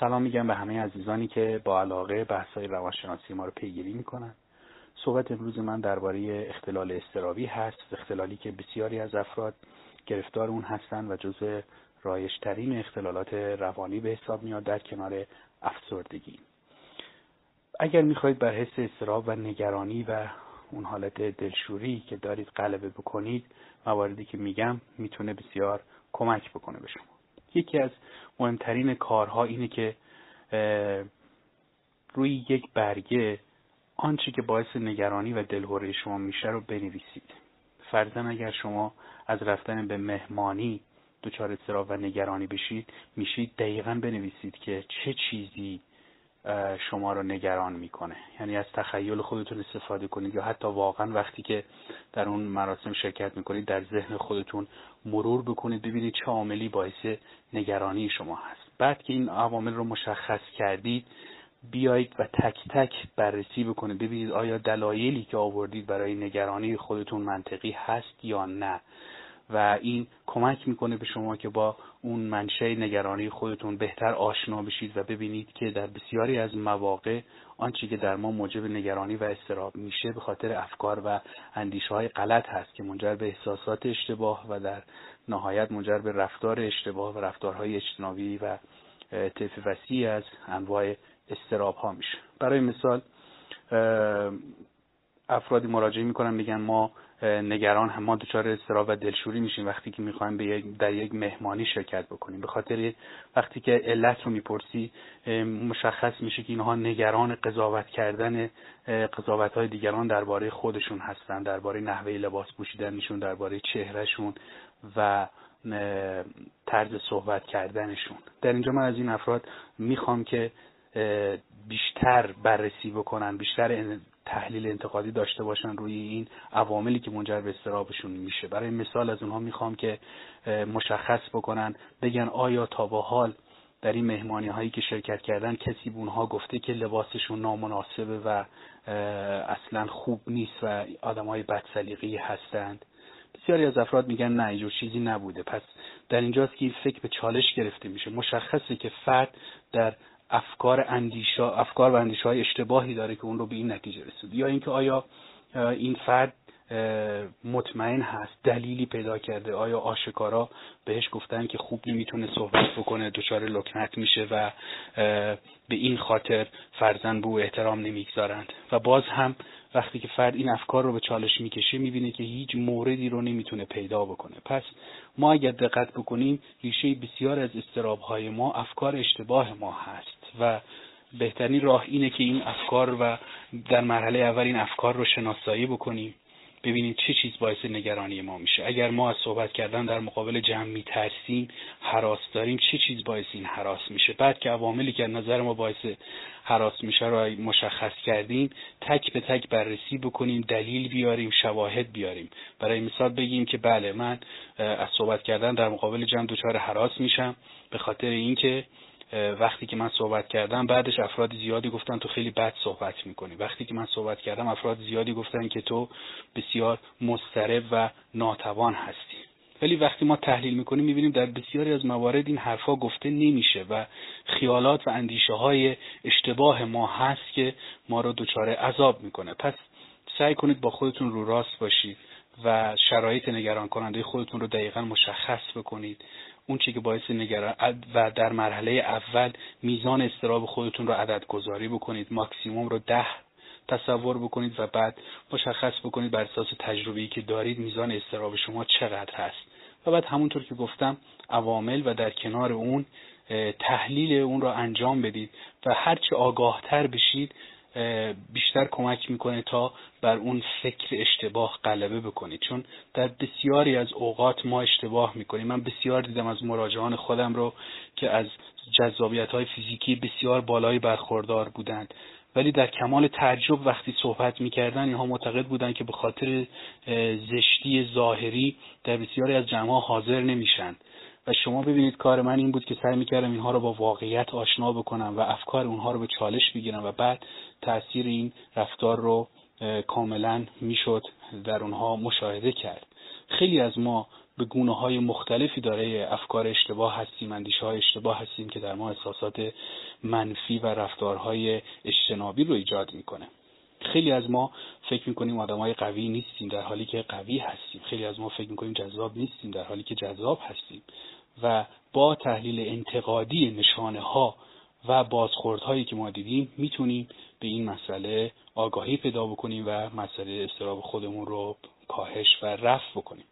سلام میگم به همه عزیزانی که با علاقه بحث‌های روانشناسی ما رو پیگیری می‌کنن. صحبت امروز من درباره اختلال استرابی هست اختلالی که بسیاری از افراد گرفتار اون هستن و جزء رایشترین اختلالات روانی به حساب میاد در کنار افسردگی. اگر می‌خواهید بر حس استراب و نگرانی و اون حالت دلشوری که دارید غلبه بکنید مواردی که میگم می‌تونه بسیار کمک بکنه به شما. یکی از مهمترین کارها اینه که روی یک برگه آنچه که باعث نگرانی و دلهوره شما میشه رو بنویسید. فرزن اگر شما از رفتن به مهمانی دچار اضطراب و نگرانی بشید میشید دقیقا بنویسید که چه چیزی شما رو نگران می‌کنه. یعنی از تخیل خودتون استفاده کنید یا حتی واقعا وقتی که در اون مراسم شرکت می‌کنید در ذهن خودتون مرور بکنید ببینید چه عاملی باعث نگرانی شما هست. بعد که این عوامل رو مشخص کردید بیایید و تک تک بررسی بکنید. ببینید آیا دلایلی که آوردید برای نگرانی خودتون منطقی هست یا نه. و این کمک می‌کنه به شما که با اون منشه نگرانی خودتون بهتر آشنا بشید و ببینید که در بسیاری از مواقع آنچه که در ما موجب نگرانی و استراب میشه به خاطر افکار و اندیشه های غلط هست که منجر به احساسات اشتباه و در نهایت منجر به رفتار اشتباه و رفتارهای اجتنابی و طیف وسیعی از انواع استراب ها میشه. برای مثال افرادی مراجعه می‌کنن میگن ما نگران هم ما دچار استراب و دلشوری میشیم وقتی که می‌خوایم به یک در یک مهمانی شرکت بکنیم. به خاطر وقتی که علت رو می‌پرسی مشخص میشه که اینها نگران قضاوت کردن قضاوت های دیگران درباره خودشون هستن درباره نحوه لباس پوشیدنشون درباره چهرهشون و طرز صحبت کردنشون. در اینجا من از این افراد می‌خوام که بیشتر بررسی بکنن بیشتر تحلیل انتقادی داشته باشن روی این عواملی که منجر به استرابشون میشه. برای مثال از اونها می‌خوام که مشخص بکنن بگن آیا تا به حال در این مهمانی هایی که شرکت کردن کسی به اونها گفته که لباسشون نامناسبه و اصلا خوب نیست و آدم های بد هستند؟ بسیاری از افراد میگن نه اینجور چیزی نبوده. پس در اینجاست که این فکر به چالش گرفته میشه. مشخصه که فرد در افکار اندیشا افکار و اندیشه های اشتباهی داره که اون رو به این نتیجه رسید یا اینکه آیا این فرد مطمئن هست دلیلی پیدا کرده. آیا آشکارا بهش گفتن که خوب نمی‌تونه صحبت بکنه دچار لکنت میشه و به این خاطر فرزن به او احترام نمی‌گذارند. و باز هم وقتی که فرد این افکار رو به چالش می‌کشه می‌بینه که هیچ موردی رو نمی‌تونه پیدا بکنه. پس ما اگر دقت بکنیم ریشه بسیار از استرابهای ما افکار اشتباه ما هست. و بهترین راه اینه که این افکار و در مرحله اول این افکار رو شناسایی بکنیم ببینیم چه چیز باعث نگرانی ما میشه. اگر ما از صحبت کردن در مقابل جمع میترسیم حراس داریم چه چیز باعث این حراس میشه؟ بعد که عواملی که نظر ما باعث حراس میشه رو مشخص کردیم تک به تک بررسی بکنیم دلیل بیاریم شواهد بیاریم. برای مثال بگیم که بله من از صحبت کردن در مقابل جمع دچار حراس میشم به خاطر اینکه وقتی که من صحبت کردم بعدش افراد زیادی گفتن تو خیلی بد صحبت می‌کنی. وقتی که من صحبت کردم افراد زیادی گفتن که تو بسیار مضطرب و ناتوان هستی. ولی وقتی ما تحلیل می‌کنیم می‌بینیم در بسیاری از موارد این حرفا گفته نمیشه و خیالات و اندیشه های اشتباه ما هست که ما رو دچار عذاب می‌کنه. پس سعی کنید با خودتون رو راست باشید و شرایط نگران کننده خودتون رو دقیقا مشخص بکنید. اون چی که باعث نگران و در مرحله اول میزان استراب خودتون رو عدد گذاری بکنید ماکسیموم رو ده تصور بکنید و بعد مشخص بکنید بر اساس تجربه‌ای که دارید میزان استراب شما چقدر هست. و بعد همونطور که گفتم عوامل و در کنار اون تحلیل اون رو انجام بدید و هرچه آگاهتر بشید بیشتر کمک می‌کنه تا بر اون فکر اشتباه غلبه بکنید چون در بسیاری از اوقات ما اشتباه می‌کنیم. من بسیار دیدم از مراجعان خودم رو که از جذابیت های فیزیکی بسیار بالایی برخوردار بودند. ولی در کمال تعجب وقتی صحبت می‌کردن اینها معتقد بودند که به خاطر زشتی ظاهری در بسیاری از جمعها حاضر نمیشند و شما ببینید کار من این بود که سعی می‌کردم اینها رو با واقعیت آشنا بکنم و افکار اونها رو به چالش بگیرم و بعد تاثیر این رفتار رو کاملا می‌شد در اونها مشاهده کرد. خیلی از ما به گونه های مختلفی داره افکار اشتباه هستیم اندیشه های اشتباه هستیم که در ما احساسات منفی و رفتارهای اجتنابی رو ایجاد می‌کنه. خیلی از ما فکر می‌کنیم آدم های قوی نیستیم در حالی که قوی هستیم. خیلی از ما فکر می‌کنیم جذاب نیستیم در حالی که جذاب هستیم. و با تحلیل انتقادی نشانه ها و بازخوردهایی که ما دیدیم می‌تونیم به این مسئله آگاهی پیدا بکنیم و مسئله استراب خودمون رو کاهش و رفع بکنیم.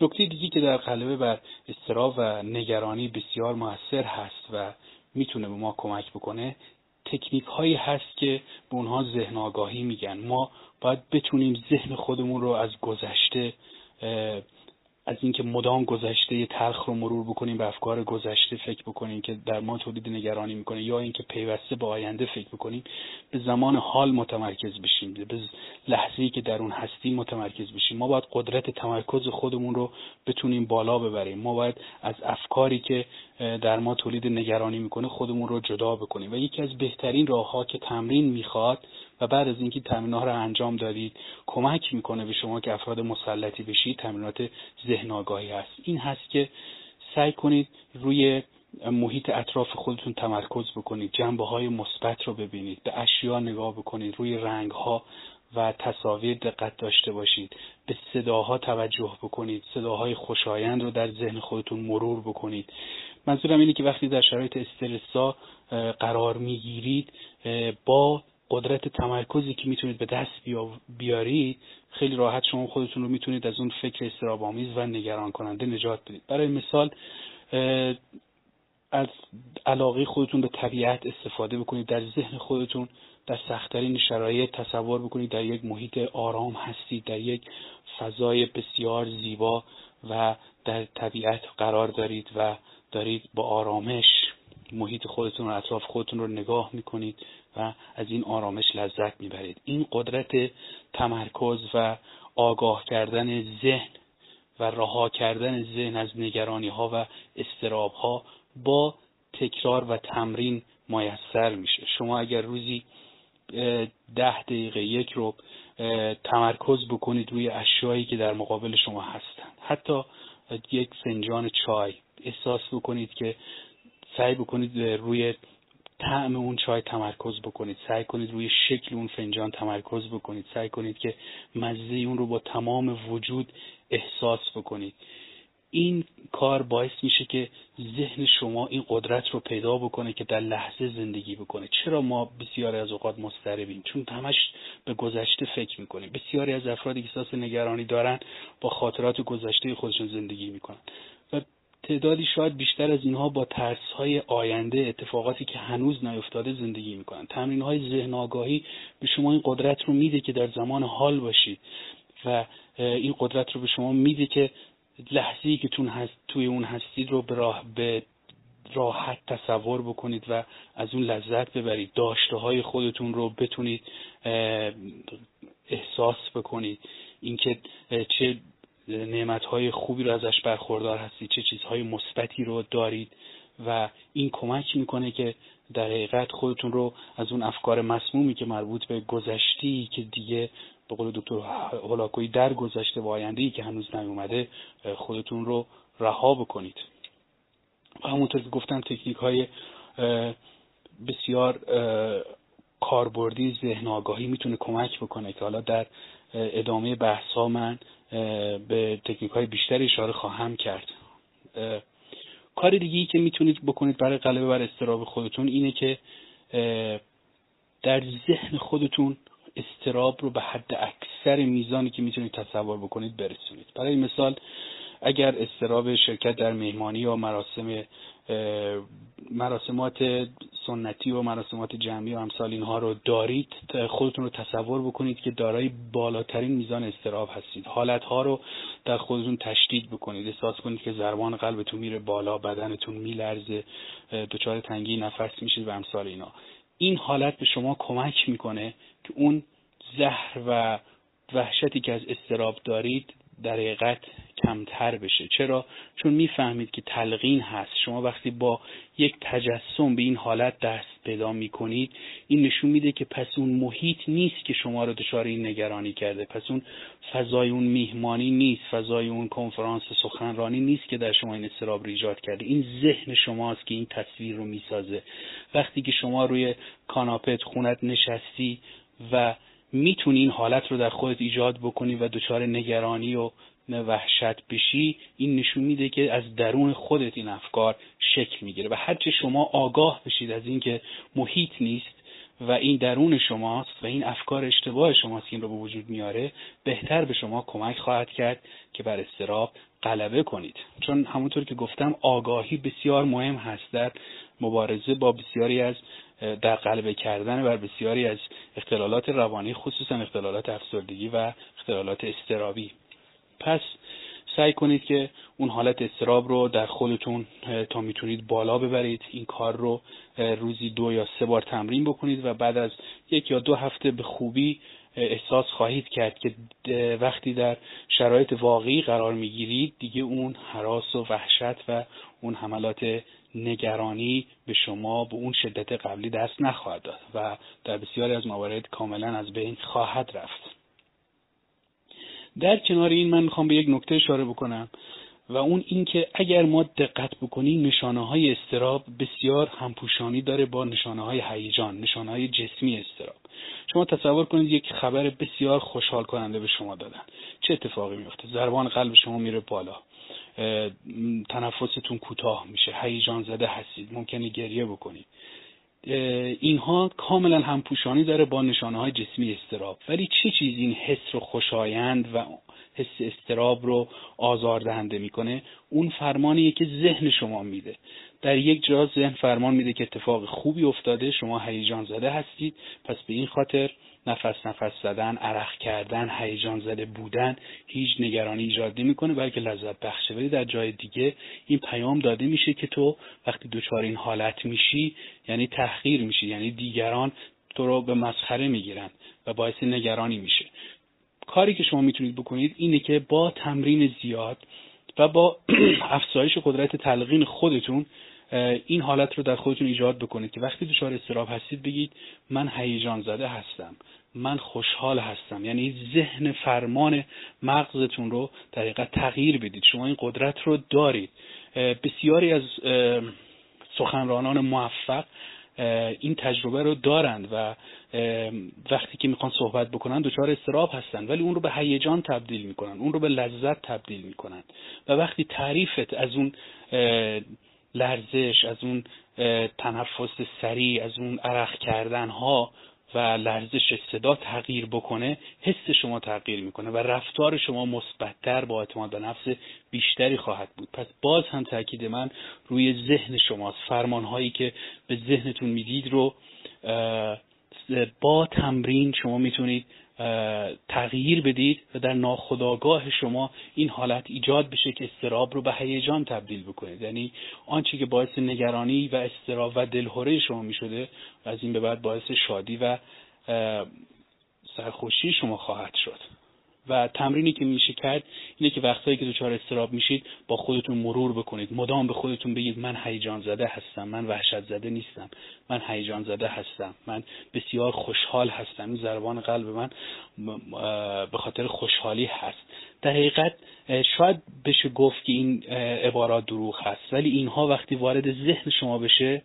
نکته دیگه که در غلبه بر استراب و نگرانی بسیار موثر هست و می‌تونه به ما کمک بکنه تکنیک هایی هست که به اونها ذهن آگاهی میگن. ما باید بتونیم ذهن خودمون رو از گذشته از اینکه مدام گذشته تلخ رو مرور بکنیم به افکار گذشته فکر بکنیم که در ما تولید نگرانی می‌کنه یا اینکه پیوسته به آینده فکر بکنیم به زمان حال متمرکز بشیم به لحظه‌ای که در اون هستیم متمرکز بشیم. ما باید قدرت تمرکز خودمون رو بتونیم بالا ببریم. ما باید از افکاری که در ما تولید نگرانی می‌کنه خودمون رو جدا بکنیم. و یکی از بهترین راهها که تمرین می‌خواد و بعد از اینکه تمرین ها رو انجام دادید کمک می‌کنه به شما که افراد مسلطی بشید تمرینات ذهن آگاهی هست. این هست که سعی کنید روی محیط اطراف خودتون تمرکز بکنید جنبه های مثبت رو ببینید به اشیا نگاه بکنید روی رنگ ها و تصاویر دقت داشته باشید. به صداها توجه بکنید صداهای خوشایند رو در ذهن خودتون مرور بکنید. منظورم اینه که وقتی در شرایط استرسا قرار می‌گیرید با قدرت تمرکزی که می‌تونید به دست بیارید خیلی راحت شما خودتون رو می‌تونید از اون فکر استرابامیز و نگران کننده نجات بدید. برای مثال از علاقه خودتون به طبیعت استفاده بکنید. در ذهن خودتون در سختترین شرایط تصور بکنید. در یک محیط آرام هستید. در یک فضای بسیار زیبا و در طبیعت قرار دارید و دارید با آرامش محیط خودتون و اطراف خودتون رو نگاه می‌کنید. و از این آرامش لذت می‌برید. این قدرت تمرکز و آگاه کردن ذهن و رها کردن ذهن از نگرانی ها و استراب ها با تکرار و تمرین میسر میشه. شما اگر روزی ده دقیقه یک رو تمرکز بکنید روی اشیایی که در مقابل شما هستند. حتی یک فنجان چای احساس بکنید که سعی بکنید روی طعم اون چای تمرکز بکنید. سعی کنید روی شکل اون فنجان تمرکز بکنید. سعی کنید که مزه اون رو با تمام وجود احساس بکنید. این کار باعث میشه که ذهن شما این قدرت رو پیدا بکنه که در لحظه زندگی بکنه. چرا ما بسیاری از اوقات مضطربیم؟ چون همش به گذشته فکر می‌کنیم. بسیاری از افرادی که احساس نگرانی دارن با خاطرات گذشته خودشون زندگی می‌کنن. تعدادی شاید بیشتر از اینها با ترس های آینده اتفاقاتی که هنوز نیفتاده زندگی می‌کنن. تمرین های ذهن آگاهی به شما این قدرت رو میده که در زمان حال باشید و این قدرت رو به شما میده که لحظه‌ای که تون هست توی اون هستید رو به راه به راحت تصور بکنید و از اون لذت ببرید. داشته های خودتون رو بتونید احساس بکنید. اینکه چه نعمت های خوبی رو ازش برخوردار هستید چه چیزهای مثبتی رو دارید و این کمک می‌کنه که در حقیقت خودتون رو از اون افکار مسمومی که مربوط به گذشتی که دیگه به قول دکتر هولاکویی در گذشته و آینده که هنوز نیومده خودتون رو رها بکنید. و همونطور که گفتم تکنیک های بسیار کاربردی ذهن آگاهی می‌تونه کمک بکنه که حالا در ادامه بحث ها من به تکنیک های بیشتری اشاره خواهم کرد. کار دیگه که می‌تونید بکنید برای غلبه بر استراب خودتون اینه که در ذهن خودتون استراب رو به حد اکثر میزانی که می‌تونید تصور بکنید برسونید. برای مثال اگر استراب شرکت در مهمانی یا مراسم مراسمات سنتی و مراسمات جمعی و امثال اینها رو دارید خودتون رو تصور بکنید که دارای بالاترین میزان استراب هستید. حالت ها رو در خودتون تشدید بکنید. احساس کنید که ضربان قلبتون میره بالا بدنتون میلرزه دچار تنگی نفس میشید و امثال اینا این حالت به شما کمک می‌کنه که اون زهر و وحشتی که از استراب دارید در حقیقت کمتر بشه. چرا؟ چون می‌فهمید که تلقین هست. شما وقتی با یک تجسم به این حالت دست پیدا می‌کنید این نشون میده که پس اون محیط نیست که شما رو دچار این نگرانی کرده. پس اون فضای اون میهمانی نیست. فضای اون کنفرانس سخنرانی نیست که در شما این استراب ایجاد کرده. این ذهن شماست که این تصویر رو می‌سازه. وقتی که شما روی کاناپت خونت نشستی و می‌تونی این حالت رو در خودت ایجاد بکنی و دچار نگرانی و وحشت بشی این نشون میده که از درون خودت این افکار شکل می‌گیره و هرچه شما آگاه بشید از اینکه محیط نیست و این درون شماست و این افکار اشتباه شماست که این رو به وجود میاره بهتر به شما کمک خواهد کرد که بر استراب غلبه کنید. چون همونطور که گفتم آگاهی بسیار مهم هست در مبارزه با بسیاری از در غلبه کردن بر بسیاری از اختلالات روانی خصوصا اختلالات افسردگی و اختلالات استرابی. پس سعی کنید که اون حالت استراب رو در خودتون تا می‌تونید بالا ببرید. این کار رو روزی دو یا سه بار تمرین بکنید و بعد از یک یا دو هفته به خوبی احساس خواهید کرد که وقتی در شرایط واقعی قرار می‌گیرید دیگه اون حراس و وحشت و اون حملات نگرانی به شما به اون شدت قبلی دست نخواهد داد و در بسیاری از موارد کاملا از بین خواهد رفت. در کنار این من می‌خوام به یک نکته اشاره بکنم و اون اینکه اگر ما دقت بکنیم نشانه های استراب بسیار همپوشانی داره با نشانه های هیجان نشانه های جسمی استراب شما تصور کنید یک خبر بسیار خوشحال کننده به شما دادن. چه اتفاقی میفته ضربان قلب شما میره بالا. تنفستون کوتاه میشه. هیجان زده هستید. ممکنه گریه بکنید. اینها کاملا همپوشانی داره با نشانه های جسمی استراب ولی چه چیزی این حس رو خوشایند و حس استراب رو آزاردهنده می‌کنه؟ اون فرمانیه که ذهن شما میده. در یک جا ذهن فرمان میده که اتفاق خوبی افتاده شما هیجان زده هستید. پس به این خاطر نفس نفس زدن عرق کردن هیجان زده بودن هیچ نگرانی ایجاد نمی‌کنه بلکه لذت بخشه. ولی در جای دیگه این پیام داده میشه که تو وقتی دچار این حالت میشی یعنی تحقیر میشی یعنی دیگران تو رو به مسخره می‌گیرن و باعث نگرانی میشه. کاری که شما می‌تونید بکنید اینه که با تمرین زیاد و با افزایش قدرت تلقین خودتون این حالت رو در خودتون ایجاد بکنید که وقتی دچار استراب هستید بگید من هیجان زده هستم من خوشحال هستم. یعنی ذهن فرمان مغزتون رو در تغییر بدید. شما این قدرت رو دارید. بسیاری از سخنرانان موفق این تجربه رو دارند و وقتی که می‌خوان صحبت بکنن دچار استراب هستن ولی اون رو به هیجان تبدیل می‌کنن اون رو به لذت تبدیل می‌کنن. و وقتی تعریفت از اون لرزش از اون تنفس سریع از اون عرق کردن ها و لرزش صدا تغییر بکنه حس شما تغییر می‌کنه و رفتار شما مثبتتر با اعتماد به نفس بیشتری خواهد بود. پس باز هم تاکید من روی ذهن شماست. فرمان هایی که به ذهنتون می‌دید رو با تمرین شما می‌تونید تغییر بدید و در ناخودآگاه شما این حالت ایجاد بشه که استراب رو به هیجان تبدیل بکنید. یعنی آنچه که باعث نگرانی و استراب و دلهوره شما می‌شده از این به بعد باعث شادی و سرخوشی شما خواهد شد. و تمرینی که میشه کرد اینه که وقتایی که دچار استراب میشید با خودتون مرور بکنید. مدام به خودتون بگید من هیجان زده هستم من وحشت زده نیستم. من هیجان زده هستم. من بسیار خوشحال هستم. این ضربان قلب من به خاطر خوشحالی هست. در حقیقت شاید بشه گفت که این عبارات دروغ هست ولی اینها وقتی وارد ذهن شما بشه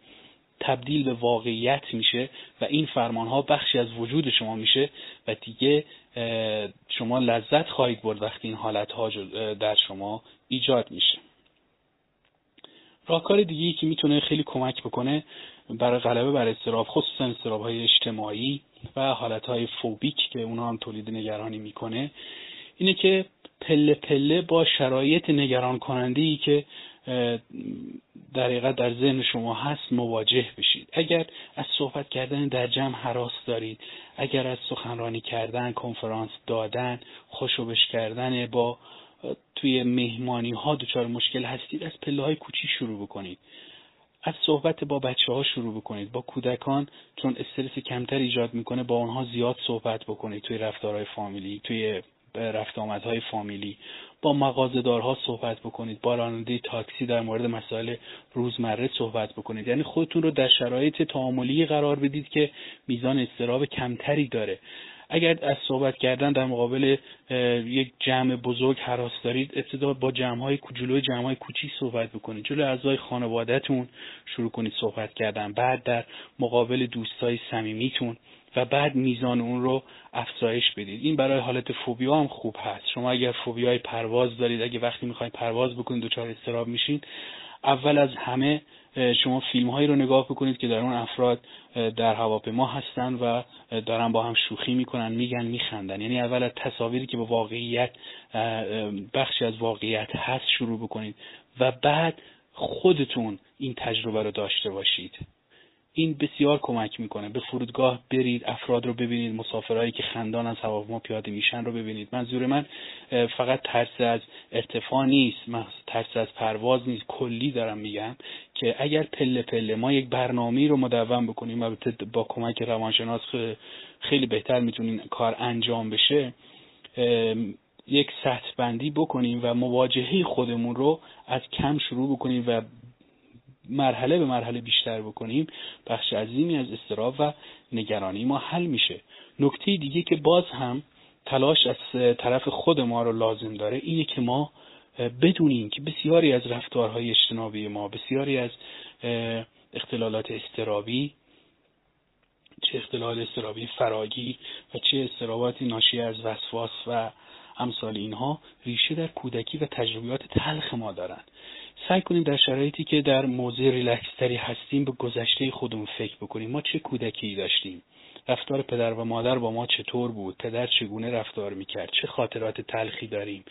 تبدیل به واقعیت میشه و این فرمان ها بخشی از وجود شما میشه و دیگه شما لذت خواهید برد وقتی این حالت ها در شما ایجاد میشه. راهکار دیگه که می‌تونه خیلی کمک بکنه برای غلبه بر استراب خصوصا استراب های اجتماعی و حالت های فوبیک که اونها هم تولید نگرانی می‌کنه اینه که پله پله با شرایط نگران کننده ای که در در ذهن شما هست مواجه بشید. اگر از صحبت کردن در جمع حراس دارید اگر از سخنرانی کردن کنفرانس دادن خوشوبش کردن با توی مهمانی ها دچار مشکل هستید از پله های کوچی شروع بکنید. از صحبت با بچه ها شروع بکنید. با کودکان چون استرس کمتر ایجاد می‌کنه با آنها زیاد صحبت بکنید توی رفتارهای فامیلی توی رفت آمدهای فامیلی. با مغازهدارها صحبت بکنید. با راننده تاکسی در مورد مسائل روزمره صحبت بکنید. یعنی خودتون رو در شرایط تعاملی قرار بدید که میزان استراب کمتری داره. اگر از صحبت کردن در مقابل یک جمع بزرگ حراس دارید ابتدا با جمع های جلوی جمع های کوچیک صحبت بکنید. جلوی اعضای خانوادهتون شروع کنید صحبت کردن. بعد در مقابل دوستای صمیمیتون و بعد میزان اون رو افزایش بدید. این برای حالت فوبیا هم خوب هست. شما اگر فوبیای پرواز دارید اگه وقتی می‌خواید پرواز بکنید دچار استراب میشین اول از همه شما فیلم هایی رو نگاه بکنید که در اون افراد در هواپیما هستن و دارن با هم شوخی می‌کنن میگن میخندن. یعنی اول از تصاویری که به واقعیت بخشی از واقعیت هست شروع بکنید و بعد خودتون این تجربه رو داشته باشید. این بسیار کمک می‌کنه. به فرودگاه برید افراد رو ببینید مسافرهایی که خندان از هواپیما پیاده میشن رو ببینید. منظور من فقط ترس از ارتفاع نیست ترس از پرواز نیست. کلی دارم میگم که اگر پله پله ما یک برنامه رو مدون بکنیم و با کمک روانشناس خیلی بهتر می‌تونین کار انجام بشه یک سطح بندی بکنیم و مواجهه خودمون رو از کم شروع بکنیم و مرحله به مرحله بیشتر بکنیم بخش عظیمی از استراب و نگرانی ما حل میشه. نکته دیگه که باز هم تلاش از طرف خود ما رو لازم داره اینه که ما بدونیم که بسیاری از رفتارهای اجتنابی ما بسیاری از اختلالات استرابی چه اختلال استرابی فراگی و چه استراباتی ناشی از وسواس و امثال اینها ریشه در کودکی و تجربیات تلخ ما دارند سعی کنیم در شرایطی که در موضع ریلکس تری هستیم به گذشته خودمون فکر بکنیم. ما چه کودکی داشتیم؟ رفتار پدر و مادر با ما چطور بود؟ پدر چگونه رفتار می‌کرد؟ چه خاطرات تلخی داریم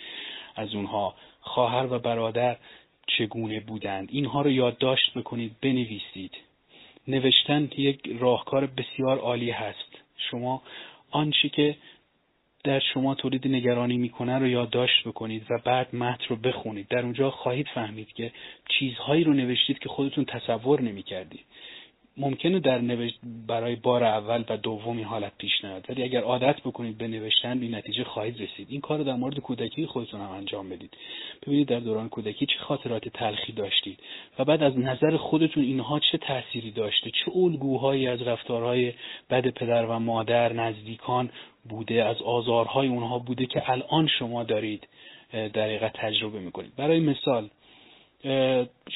از اونها؟ خواهر و برادر چگونه بودند؟ اینها رو یادداشت بکنید بنویسید. نوشتن یک راهکار بسیار عالی هست. شما آنچه که در شما تولید نگرانی می‌کنه رو یادداشت بکنید و بعد متن رو بخونید. در اونجا خواهید فهمید که چیزهایی رو نوشتید که خودتون تصور نمی‌کردید. ممکنه در نوشت برای بار اول و دومی حالت پیش نیاد. ولی اگر عادت بکنید به نوشتن به نتیجه خواهید رسید. این کار رو در مورد کودکی خودتون هم انجام بدید. ببینید در دوران کودکی چه خاطرات تلخی داشتید و بعد از نظر خودتون اینها چه تأثیری داشته؟ چه الگوهایی از رفتارهای بد پدر و مادر نزدیکان بوده؟ از آزارهای اونها بوده که الان شما دارید در تجربه می‌کنید. برای مثال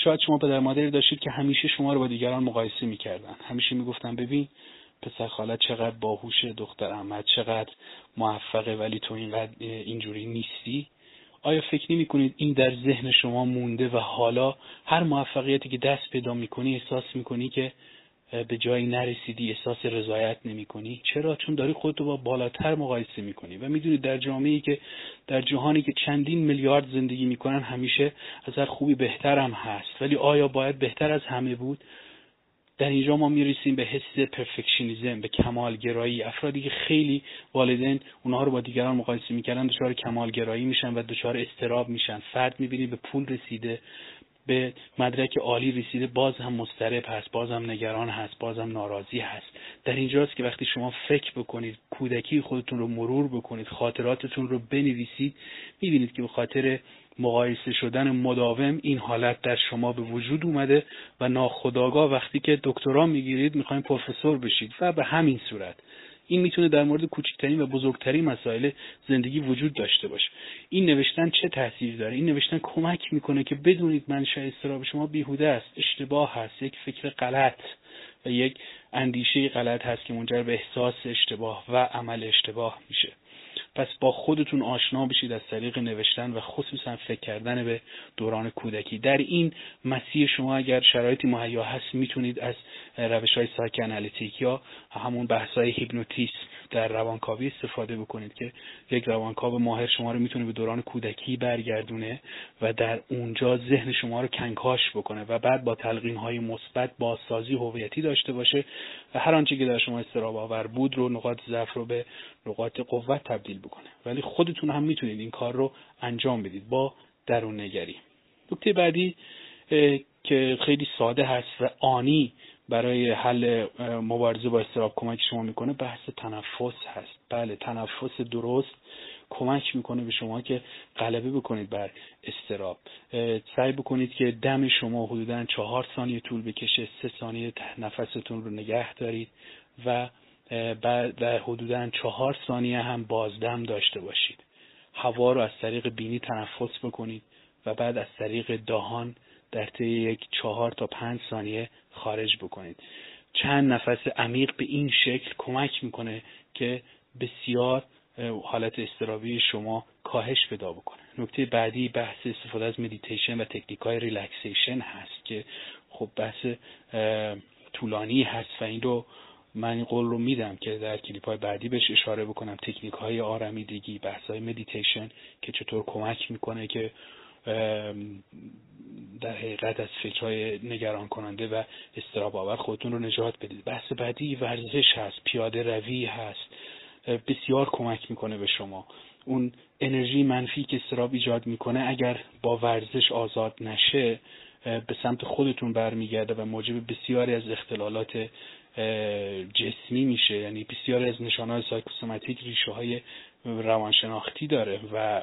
شاید شما پدر مادری داشتید که همیشه شما رو با دیگران مقایسه می‌کردن. همیشه می‌گفتن ببین پسر خالت چقدر باهوش دختر احمد چقدر موفقه ولی تو اینقدر اینجوری نیستی. آیا فکر نمی کنید این در ذهن شما مونده و حالا هر موفقیتی که دست پیدا می‌کنی احساس می‌کنی که به جایی نرسیدی احساس رضایت نمی کنی چرا؟ چون داری خودتو با بالاتر مقایسه می کنی و می‌دونی در جامعه که در جهانی که چندین میلیارد زندگی می‌کنن همیشه از هر خوبی بهتر هم هست. ولی آیا باید بهتر از همه بود؟ در اینجا ما می‌رسیم به حس پرفکشنیزم به کمالگرایی. افرادی که خیلی والدین اونها رو با دیگران مقایسه می‌کردن دچار کمالگرایی میشن و دچار استراب میشن. فرد می‌بینی به پول رسیده. به مدرک عالی رسیده باز هم مضطرب هست باز هم نگران هست باز هم ناراضی هست. در اینجاست که وقتی شما فکر بکنید کودکی خودتون رو مرور بکنید خاطراتتون رو بنویسید می‌بینید که به خاطر مقایسه شدن مداوم این حالت در شما به وجود اومده و ناخداگاه وقتی که دکترا می‌گیرید می‌خواین پروفسور بشید و به همین صورت. این می‌تونه در مورد کوچکترین و بزرگترین مسائل زندگی وجود داشته باشه. این نوشتن چه تاثیری داره؟ این نوشتن کمک می‌کنه که بدونید منشأ استراب شما بیهوده است اشتباه هست یک فکر غلط و یک اندیشه غلط هست که منجر به احساس اشتباه و عمل اشتباه میشه. پس با خودتون آشنا بشید از طریق نوشتن و خصوصا فکر کردن به دوران کودکی. در این مسیر شما اگر شرایطی مهیا هست می‌تونید از روش های یا همون بحث های هیپنوتیسم در روانکاوی استفاده بکنید که یک روانکاو ماهر شما رو می‌تونه به دوران کودکی برگردونه و در اونجا ذهن شما رو کنکاش بکنه و بعد با تلقین های مثبت بازسازی هویتی داشته باشه و هر آنچه که در شما استراب آور بود رو نقاط ضعف رو به نقاط قوت تبدیل بکنه. ولی خودتون هم می‌تونید این کار رو انجام بدید با درون نگری نکته بعدی که خیلی ساده هست و آنی برای حل مبارزه با استراب کمک شما می‌کنه بحث تنفس هست. بله تنفس درست کمک می‌کنه به شما که غلبه بکنید بر استراب سعی بکنید که دم شما حدودا چهار ثانیه طول بکشه سه ثانیه نفستون رو نگه دارید و بعد حدودا چهار ثانیه هم بازدم داشته باشید. هوا رو از طریق بینی تنفس بکنید و بعد از طریق دهان در طی یک چهار تا پنج ثانیه خارج بکنید. چند نفس عمیق به این شکل کمک می‌کنه که بسیار حالت اضطرابی شما کاهش پیدا بکنه. نکته بعدی بحث استفاده از مدیتیشن و تکنیک های relaxation هست که خب بحث طولانی هست و این رو من قول رو میدم که در کلیپ های بعدی بهش اشاره بکنم. تکنیک های آرمیدگی بحث های مدیتیشن که چطور کمک می‌کنه که در حقیقت از فکرهای نگران کننده و اضطراب آور خودتون رو نجات بدید. بحث بعدی ورزش هست پیاده روی هست. بسیار کمک می‌کنه به شما. اون انرژی منفی که اضطراب ایجاد می‌کنه اگر با ورزش آزاد نشه به سمت خودتون برمیگرده و موجب بسیاری از اختلالات جسمی میشه. یعنی بسیاری از نشانهای سایکوسوماتیک ریشه های روانشناختی داره و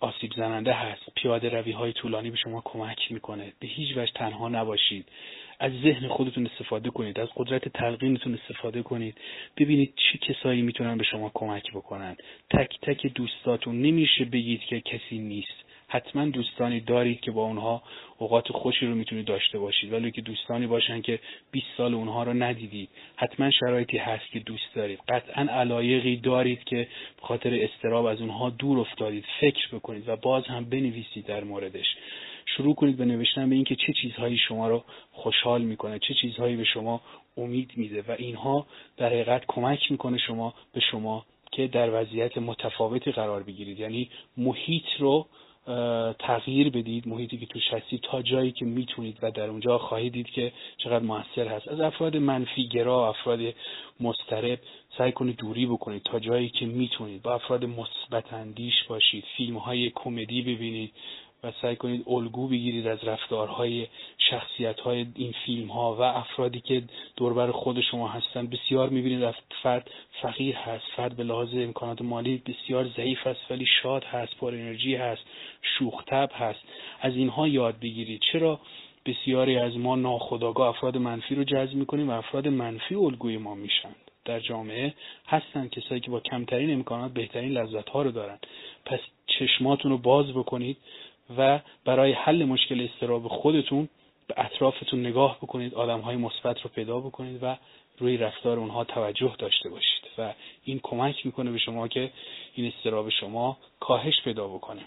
آسیب زننده هست. پیاده روی های طولانی به شما کمک می‌کنه. به هیچ وجه تنها نباشید. از ذهن خودتون استفاده کنید. از قدرت تلقینتون استفاده کنید. ببینید چه کسایی می‌تونن به شما کمک بکنن. تک تک دوستاتون. نمیشه بگید که کسی نیست. حتما دوستانی دارید که با اونها اوقات خوشی رو می‌تونید داشته باشید. ولی که دوستانی باشن که 20 سال اونها رو ندیدید حتما شرایطی هست که دوست دارید. قطعا علایقی دارید که خاطر استراب از اونها دور افتادید. فکر بکنید و باز هم بنویسید در موردش. شروع کنید به نوشتن به اینکه چه چیزهایی شما رو خوشحال می‌کنه چه چیزهایی به شما امید میده. و اینها در حقیقت کمک می‌کنه شما به شما که در وضعیت متفاوتی قرار بگیرید. یعنی محیط رو تغییر بدید محیطی که توش هستید تا جایی که می‌تونید و در اونجا خواهید دید که چقدر موثر هست. از افراد منفی گرا افراد مسترب سعی کنید دوری بکنید تا جایی که می‌تونید. با افراد مثبت اندیش باشید. فیلم های کمدی ببینید. و سعی کنید الگو بگیرید از رفتارهای شخصیت های این فیلم ها و افرادی که دوربر خود شما هستن. بسیار می‌بینید فرد فقیر هست فرد به لحاظ امکانات مالی بسیار ضعیف است ولی شاد هست پر انرژی هست شوختب هست. از اینها یاد بگیرید. چرا؟ بسیاری از ما ناخداگاه افراد منفی رو جذب می‌کنیم و افراد منفی الگوی ما میشن در جامعه هستن کسایی که با کمترین امکانات بهترین لذت ها رو دارن. پس چشماتون رو باز بکنید. و برای حل مشکل استراب خودتون به اطرافتون نگاه بکنید آدم های مثبت رو پیدا بکنید و روی رفتار اونها توجه داشته باشید. و این کمک می‌کنه به شما که این استراب شما کاهش پیدا بکنه.